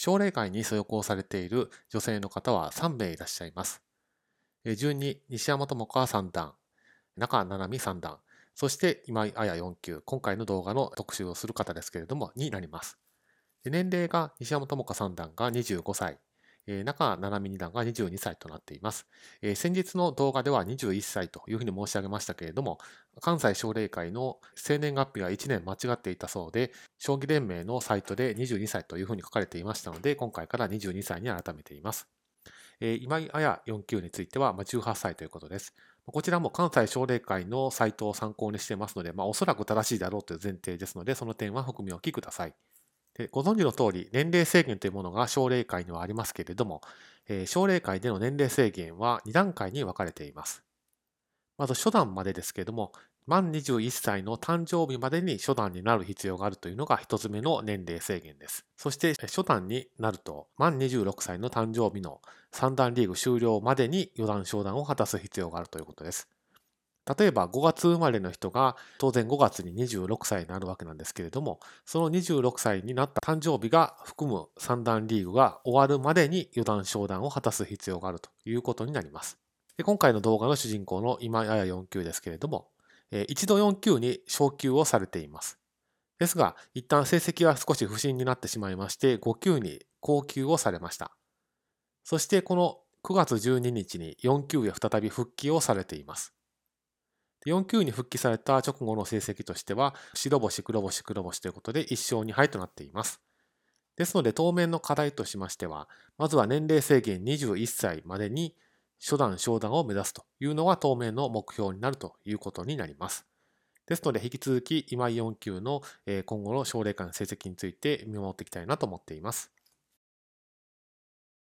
奨励会に所属をされている女性の方は3名いらっしゃいます。順に西山智子は3段、中七海3段、そして今井彩4級、今回の動画の特集をする方ですけれども、になります。年齢が西山智子3段が25歳、中七海二段が22歳となっています。先日の動画では21歳というふうに申し上げましたけれども、関西奨励会の生年月日が1年間違っていたそうで、将棋連盟のサイトで22歳というふうに書かれていましたので、今回から22歳に改めています。今井彩4級については18歳ということです。こちらも関西奨励会のサイトを参考にしていますので、まあ、おそらく正しいだろうという前提ですので、その点は含みおきください。でご存知の通り、年齢制限というものが奨励会にはありますけれども、えー、奨励会での年齢制限は2段階に分かれています。まず初段までですけれども、満21歳の誕生日までに初段になる必要があるというのが1つ目の年齢制限です。そして初段になると、満26歳の誕生日の3段リーグ終了までに4段昇段を果たす必要があるということです。例えば5月生まれの人が当然5月に26歳になるわけなんですけれども、その26歳になった誕生日が含む三段リーグが終わるまでに4段昇段を果たす必要があるということになります。で今回の動画の主人公の今やや4級ですけれども、一度4級に昇級をされています。ですが、一旦成績は少し不振になってしまいまして、5級に降級をされました。そしてこの9月12日に4級へ再び復帰をされています。4級に復帰された直後の成績としては、白星、黒星、黒星ということで1勝2敗となっています。ですので当面の課題としましては、まずは年齢制限21歳までに初段、昇段を目指すというのが当面の目標になるということになります。ですので引き続き今井4級の今後の奨励会の成績について見守っていきたいなと思っています。